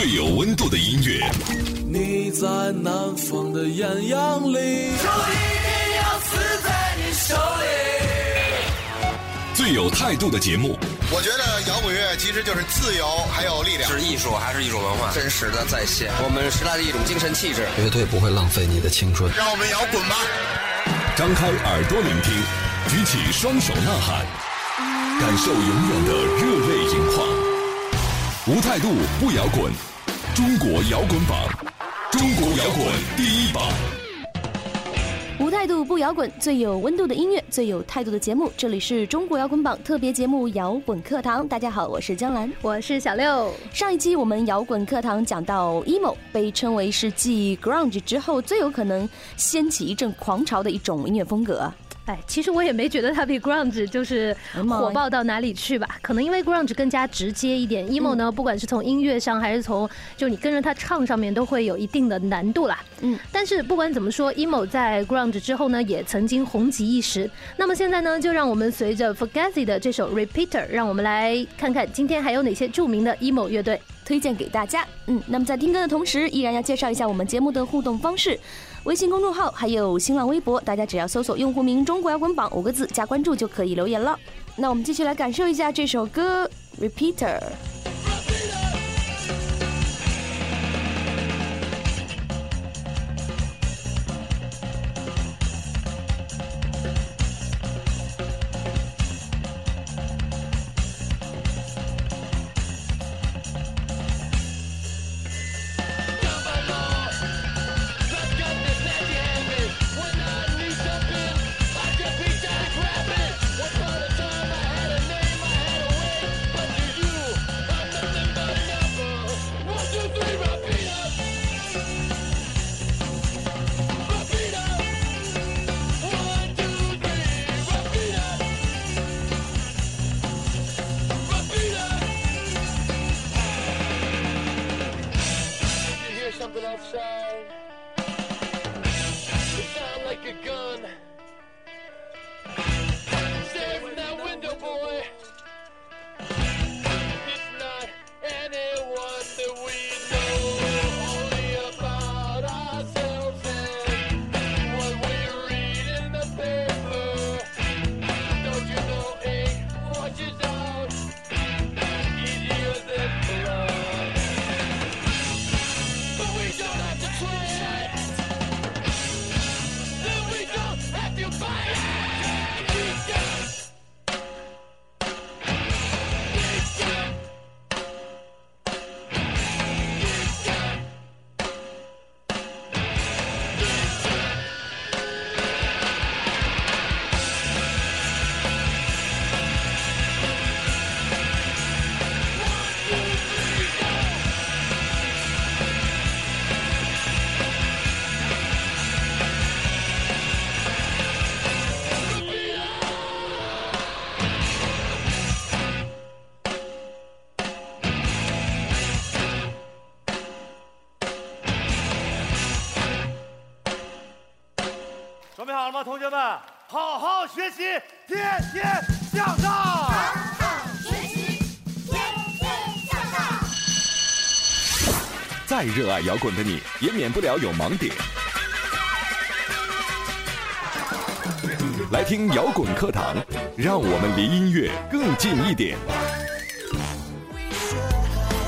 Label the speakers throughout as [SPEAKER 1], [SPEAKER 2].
[SPEAKER 1] 最有温度的音乐。
[SPEAKER 2] 你在南方的艳阳里，就一定要死在你手里。
[SPEAKER 1] 最有态度的节目。
[SPEAKER 3] 我觉得摇滚乐其实就是自由，还有力量，
[SPEAKER 4] 是艺术还是艺术文化？
[SPEAKER 5] 真实的再现，
[SPEAKER 4] 我们时代的一种精神气质，
[SPEAKER 6] 绝对不会浪费你的青春。
[SPEAKER 3] 让我们摇滚吧！
[SPEAKER 1] 张开耳朵聆听，举起双手呐喊，感受永远的热泪盈眶。无态度不摇滚，中国摇滚榜，中国摇滚第一榜。
[SPEAKER 7] 无态度不摇滚，最有温度的音乐，最有态度的节目。这里是中国摇滚榜特别节目《摇滚课堂》。大家好，我是江兰，
[SPEAKER 8] 我是小六。
[SPEAKER 7] 上一期我们摇滚课堂讲到，emo 被称为是继 grunge 之后最有可能掀起一阵狂潮的一种音乐风格。
[SPEAKER 8] 哎，其实我也没觉得它比 grunge 就是火爆到哪里去吧。可能因为 grunge 更加直接一点，emo 呢，不管是从音乐上还是从就你跟着他唱上面，都会有一定的难度啦。嗯，但是不管怎么说，emo 在 grunge 之后呢，也曾经红极一时。那么现在呢，就让我们随着 Fugazi 的这首 Repeater，让我们来看看今天还有哪些著名的 emo 乐队
[SPEAKER 7] 推荐给大家。嗯，那么在听歌的同时，依然要介绍一下我们节目的互动方式。微信公众号还有新浪微博，大家只要搜索用户名“中国摇滚榜”五个字加关注就可以留言了。那我们继续来感受一下这首歌《Repeater》。
[SPEAKER 9] 同
[SPEAKER 1] 再热爱摇滚的你，也免不了有盲点。来听摇滚课堂，让我们离音乐更近一点。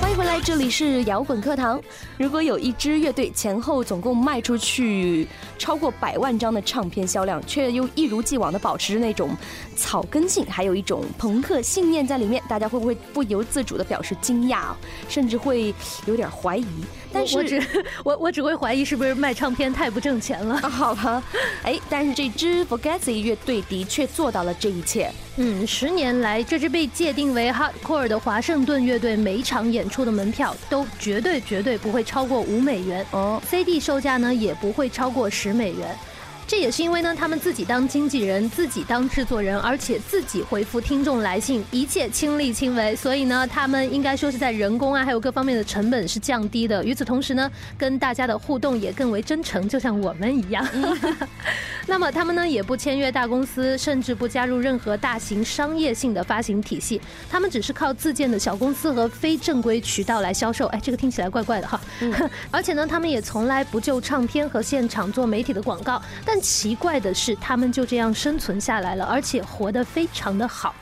[SPEAKER 7] 欢迎回来，这里是摇滚课堂。如果有一支乐队前后总共卖出去。超过百万张的唱片销量，却又一如既往的保持着那种草根性，还有一种朋克信念在里面，大家会不会不由自主的表示惊讶，甚至会有点怀疑？但是，
[SPEAKER 8] 我只我我只会怀疑是不是卖唱片太不挣钱了。
[SPEAKER 7] 好吧，哎，但是这支 Fugazi 乐队的确做到了这一切。
[SPEAKER 8] 嗯，十年来，这支被界定为 Hardcore 的华盛顿乐队，每场演出的门票都绝对绝对不会超过五美元。哦，CD 售价呢也不会超过十。美元，这也是因为呢，他们自己当经纪人，自己当制作人，而且自己回复听众来信，一切亲力亲为，所以呢，他们应该说是在人工啊，还有各方面的成本是降低的。与此同时呢，跟大家的互动也更为真诚，就像我们一样。那么他们呢，也不签约大公司，甚至不加入任何大型商业性的发行体系，他们只是靠自建的小公司和非正规渠道来销售。哎，这个听起来怪怪的哈。而且呢，他们也从来不就唱片和现场做媒体的广告。但奇怪的是，他们就这样生存下来了，而且活得非常的好。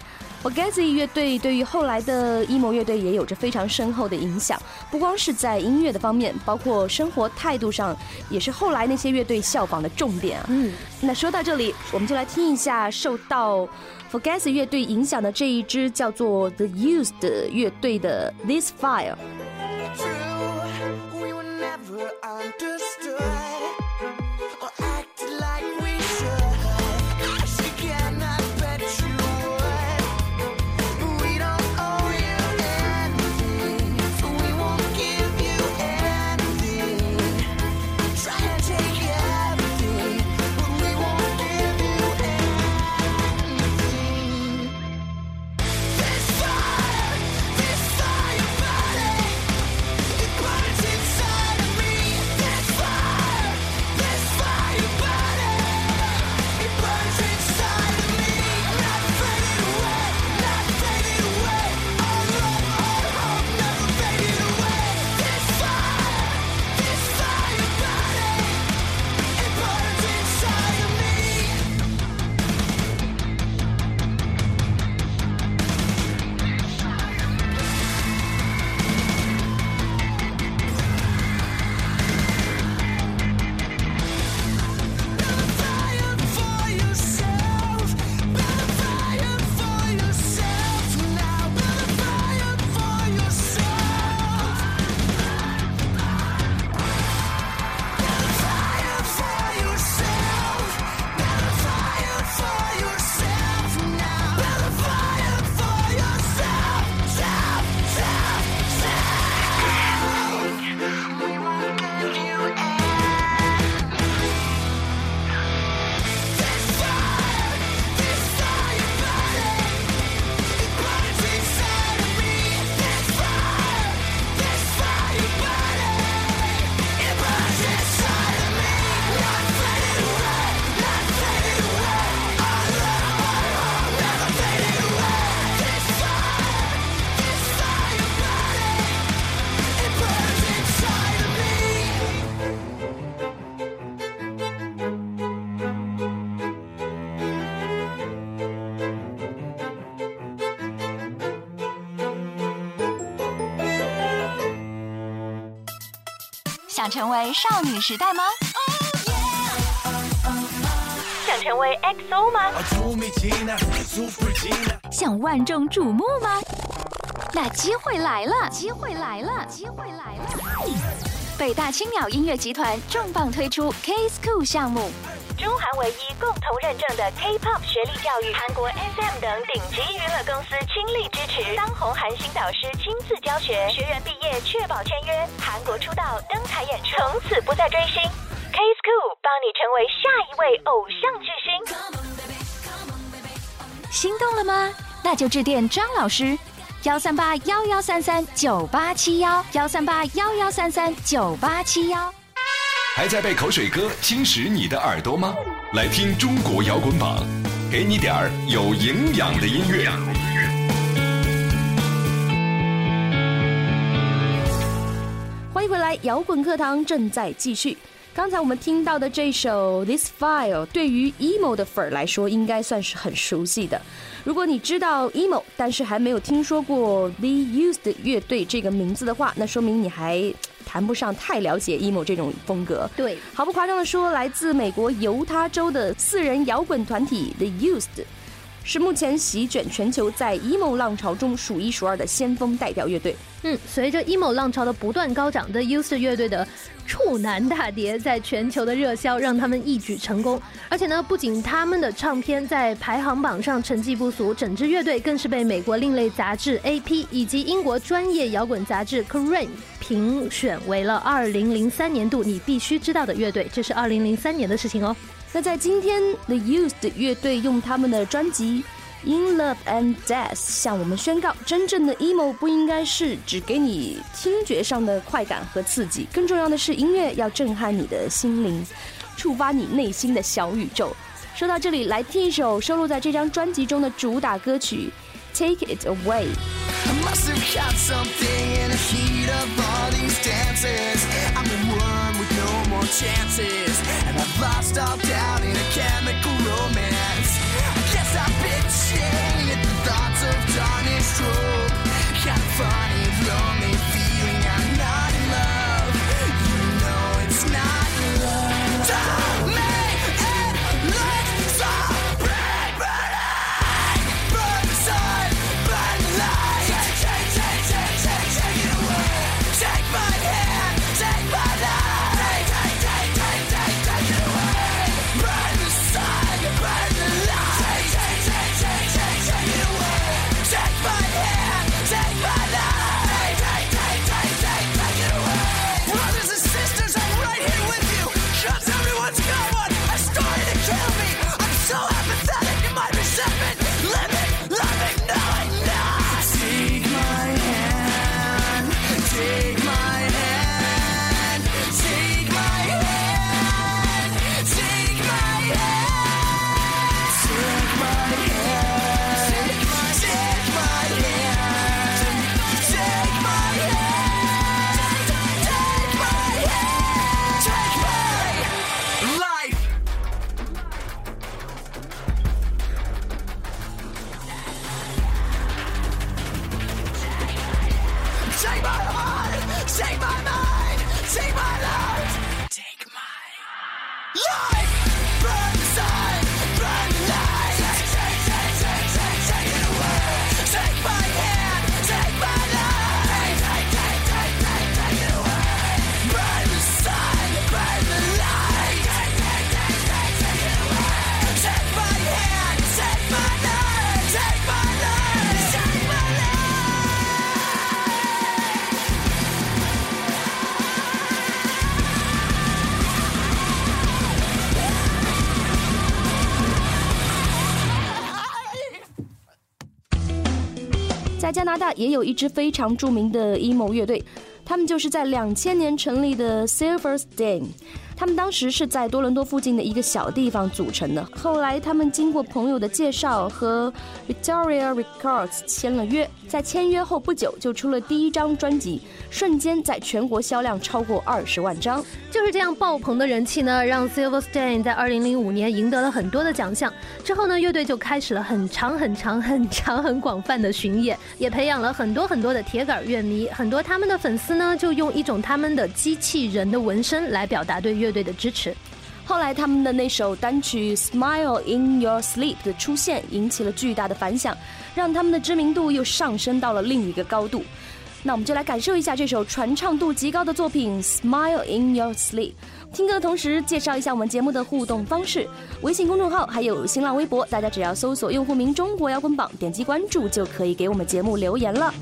[SPEAKER 10] Fugazi 乐队对于后来的 emo 乐队也有着非常深厚的影响，不光是在音乐的方面，包括生活态度上，也是后来那些乐队效仿的重点啊。嗯，那说到这里，我们就来听一下受到 Fugazi 乐队影响的这一支叫做 The Used 乐队的 This Fire。
[SPEAKER 5] 想成为少女时代吗？想成为 XO 吗？想万众瞩目吗？那机会来了！机会来了！机会来了！北大青鸟音乐集团重磅推出 K School 项目。中韩唯一共同认证的 K-pop 学历教育，韩国 SM 等顶级娱乐公司倾力支持，当红韩星导师亲自教学，学员毕业确保签约，韩国出道登台演出，从此不再追星。K School 帮你成为下一位偶像巨星，心动了吗？那就致电张老师，幺三八幺幺三三九八七幺，幺三八幺幺三三九八七幺。
[SPEAKER 1] 还在被口水歌侵蚀你的耳朵吗？来听中国摇滚榜，给你点儿有营养的音乐。
[SPEAKER 10] 欢迎回来，摇滚课堂正在继续。刚才我们听到的这首《This File》，对于 emo 的粉儿来说，应该算是很熟悉的。如果你知道 emo，但是还没有听说过 The Used 乐队这个名字的话，那说明你还。谈不上太了解 emo 这种风格。
[SPEAKER 8] 对，
[SPEAKER 10] 毫不夸张的说，来自美国犹他州的四人摇滚团体 The Used，是目前席卷全球在 emo 浪潮中数一数二的先锋代表乐队。
[SPEAKER 8] 嗯，随着 emo 浪潮的不断高涨，The Used 乐队的。处男大碟在全球的热销让他们一举成功，而且呢，不仅他们的唱片在排行榜上成绩不俗，整支乐队更是被美国另类杂志 AP 以及英国专业摇滚杂志 Kerrang 评选为了2003年度你必须知道的乐队。这是2003年的事情哦。
[SPEAKER 10] 那在今天，The Used 乐队用他们的专辑《In Love and Death》向我们宣告：真正的 emo 不应该是只给你听觉上的快感和刺激，更重要的是音乐要震撼你的心灵，触发你内心的小宇宙。说到这里，来听一首收录在这张专辑中的主打歌曲《Take It Away》。
[SPEAKER 11] chances And I've stopped out in a chemical
[SPEAKER 10] room. 也有一支非常著名的 emo 乐队，他们就是在两千年成立的 Silverstein。他们当时是在多伦多附近的一个小地方组成的，后来他们经过朋友的介绍和 Victoria Records 签了约，在签约后不久就出了第一张专辑，瞬间在全国销量超过二十万张。
[SPEAKER 8] 就是这样爆棚的人气呢，让 Silverstein 在2005年赢得了很多的奖项。之后呢，乐队就开始了很长、很长、很长、很广泛的巡演，也培养了很多很多的铁杆乐迷。很多他们的粉丝呢，就用一种他们的机器人的纹身来表达对乐队的支持。
[SPEAKER 10] 后来，他们的那首单曲《Smile in Your Sleep》的出现引起了巨大的反响，让他们的知名度又上升到了另一个高度。那我们就来感受一下这首传唱度极高的作品《Smile in Your Sleep》。听歌的同时，介绍一下我们节目的互动方式：微信公众号还有新浪微博，大家只要搜索用户名“中国摇滚榜”，点击关注就可以给我们节目留言了。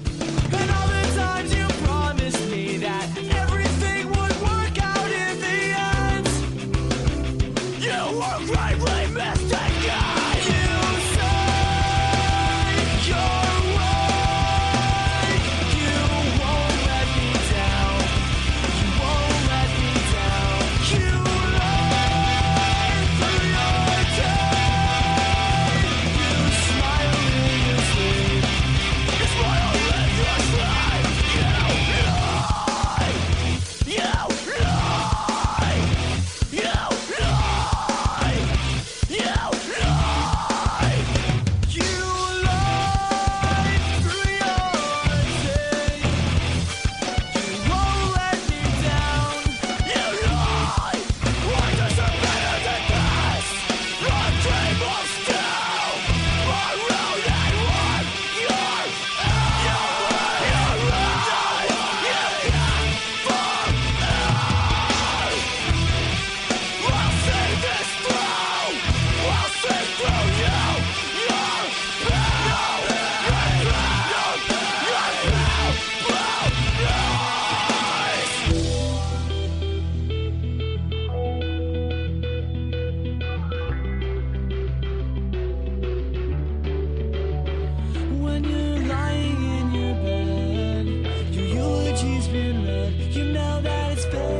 [SPEAKER 1] stay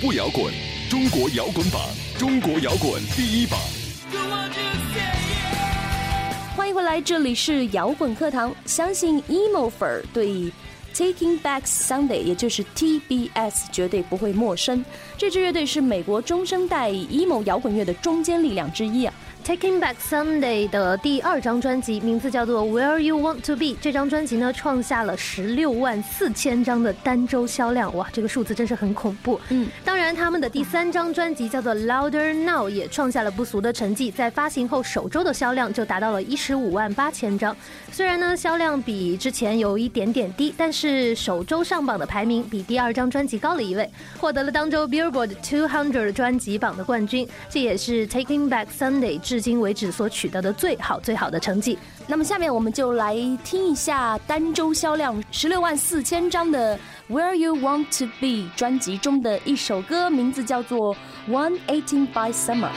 [SPEAKER 1] 不摇滚，中国摇滚榜，中国摇滚第一榜。
[SPEAKER 12] 欢迎回来，这里是摇滚课堂。相信 emo 粉儿对 Taking Back Sunday，也就是 TBS，绝对不会陌生。这支乐队是美国中生代 emo 摇滚乐的中坚力量之一啊。
[SPEAKER 8] Taking Back Sunday 的第二张专辑名字叫做 Where You Want to Be。这张专辑呢，创下了十六万四千张的单周销量，哇，这个数字真是很恐怖。嗯，当然，他们的第三张专辑叫做 Louder Now，也创下了不俗的成绩，在发行后首周的销量就达到了一十五万八千张。虽然呢，销量比之前有一点点低，但是首周上榜的排名比第二张专辑高了一位，获得了当周 Billboard 200专辑榜的冠军。这也是 Taking Back Sunday。至今为止所取得的最好最好的成绩。
[SPEAKER 12] 那么下面我们就来听一下单周销量十六万四千张的《Where You Want to Be》专辑中的一首歌，名字叫做《One Eighteen by Summer》。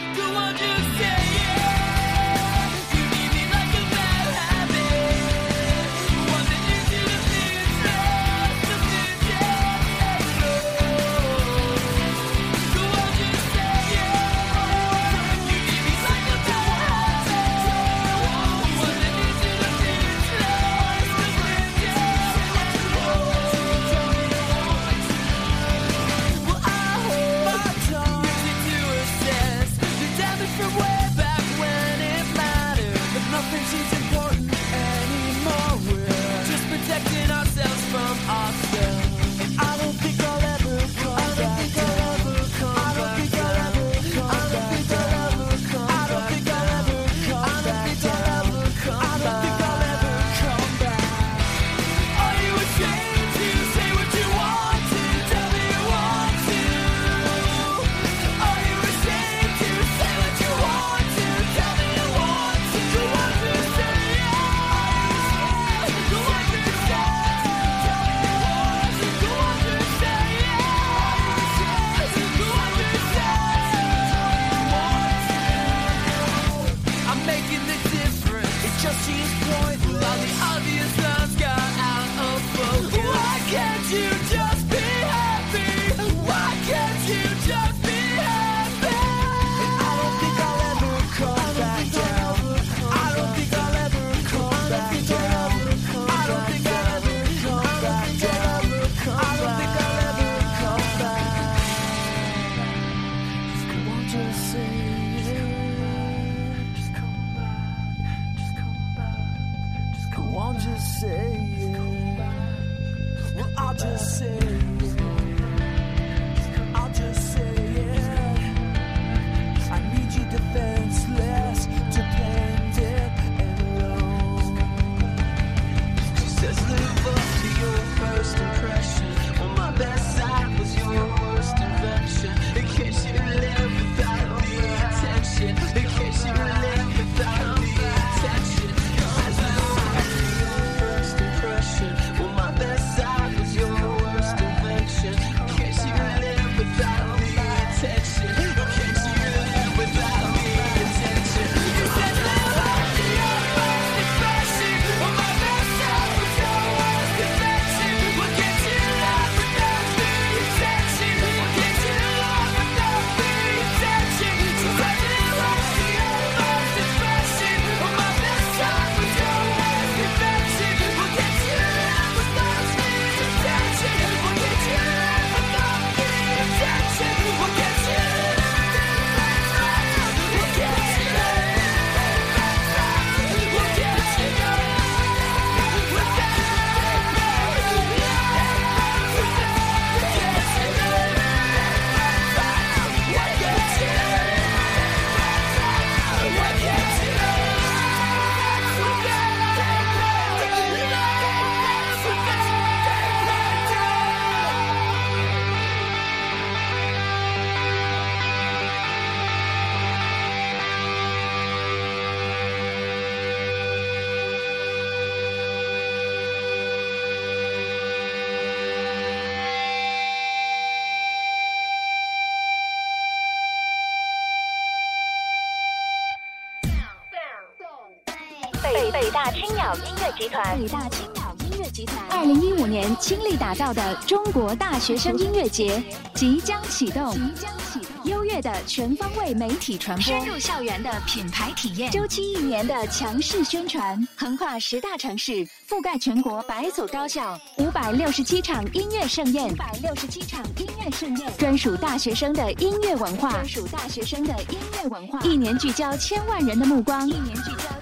[SPEAKER 13] 北北大青鸟音乐集团。北大青鸟音乐。
[SPEAKER 5] 集团。二零一五年倾力打造的中国大学生音乐节即将启动。即将启动。优越的全方位媒体传播，深入校园的品牌体验，周期一年的强势宣传，横跨十大城市，覆盖全国百所高校，五百六十七场音乐盛宴，五百六十七场音乐盛宴，专属大学生的音乐文化，专属大学生的音乐文化，一年聚焦千万人的目光，一年聚焦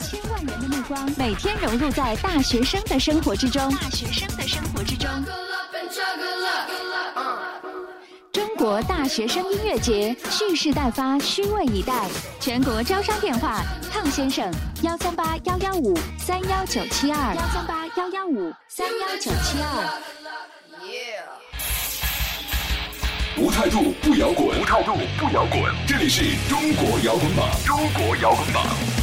[SPEAKER 5] 光，每天融入在大学生的生活之中，大学生的生活之中。中国大学生音乐节蓄势待发，虚位以待。全国招商电话：汤先生，幺三八幺幺五三幺九七二，幺三八幺幺五三幺九七二。
[SPEAKER 1] 无态度不摇滚，无态度不摇滚。这里是中国摇滚榜，中国摇滚榜。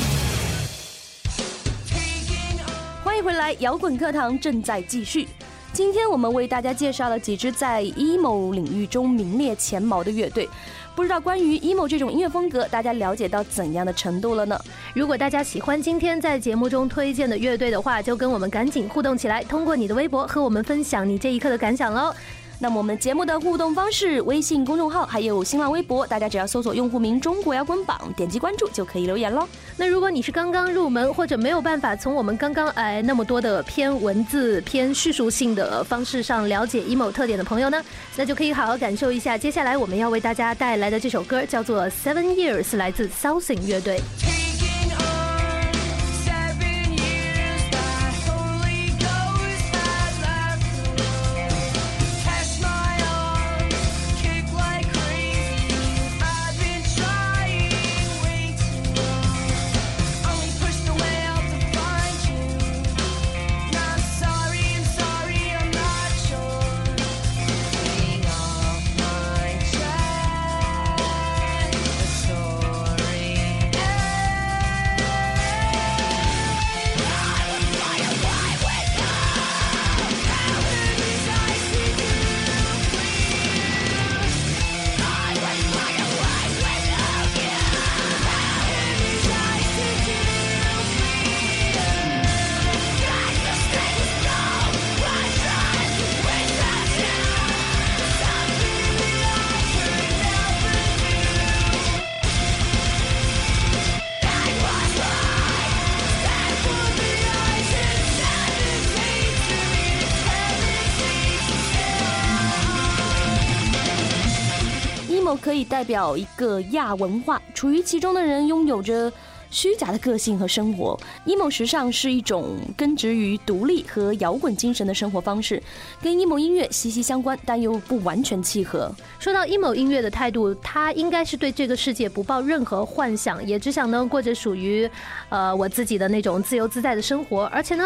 [SPEAKER 7] 迎回来，摇滚课堂正在继续。今天我们为大家介绍了几支在 emo 领域中名列前茅的乐队，不知道关于 emo 这种音乐风格，大家了解到怎样的程度了呢？
[SPEAKER 8] 如果大家喜欢今天在节目中推荐的乐队的话，就跟我们赶紧互动起来，通过你的微博和我们分享你这一刻的感想喽。
[SPEAKER 7] 那么我们节目的互动方式，微信公众号还有新浪微博，大家只要搜索用户名“中国摇滚榜”，点击关注就可以留言喽。
[SPEAKER 8] 那如果你是刚刚入门，或者没有办法从我们刚刚哎那么多的偏文字、偏叙述性的方式上了解 emo 特点的朋友呢，那就可以好好感受一下接下来我们要为大家带来的这首歌，叫做《Seven Years》，来自 Southing 乐队。
[SPEAKER 7] 以代表一个亚文化，处于其中的人拥有着虚假的个性和生活。emo 时尚是一种根植于独立和摇滚精神的生活方式，跟 emo 音乐息息相关，但又不完全契合。
[SPEAKER 8] 说到 emo 音乐的态度，他应该是对这个世界不抱任何幻想，也只想呢过着属于呃我自己的那种自由自在的生活，而且呢。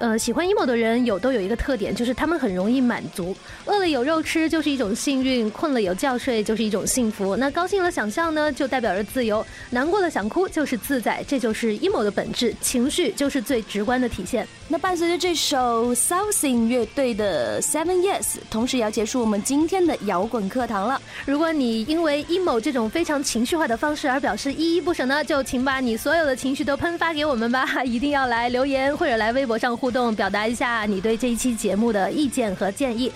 [SPEAKER 8] 呃，喜欢 emo 的人有都有一个特点，就是他们很容易满足。饿了有肉吃就是一种幸运，困了有觉睡就是一种幸福。那高兴了想笑呢，就代表着自由；难过了想哭就是自在。这就是 emo 的本质，情绪就是最直观的体现。
[SPEAKER 7] 那伴随着这首 Southing 乐队的 Seven Years，同时也要结束我们今天的摇滚课堂了。
[SPEAKER 8] 如果你因为 emo 这种非常情绪化的方式而表示依依不舍呢，就请把你所有的情绪都喷发给我们吧！一定要来留言或者来微博上互。动表达一下你对这一期节目的意见和建议。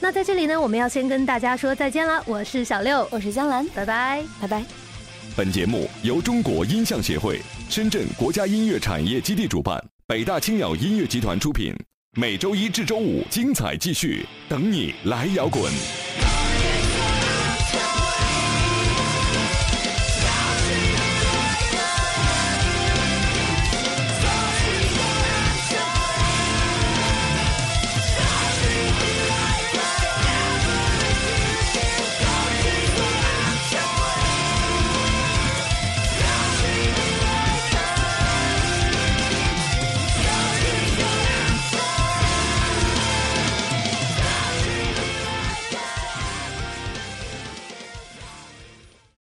[SPEAKER 8] 那在这里呢，我们要先跟大家说再见了。我是小六，
[SPEAKER 7] 我是江兰，
[SPEAKER 8] 拜拜，
[SPEAKER 7] 拜拜。
[SPEAKER 1] 本节目由中国音像协会、深圳国家音乐产业基地主办，北大青鸟音乐集团出品。每周一至周五精彩继续，等你来摇滚。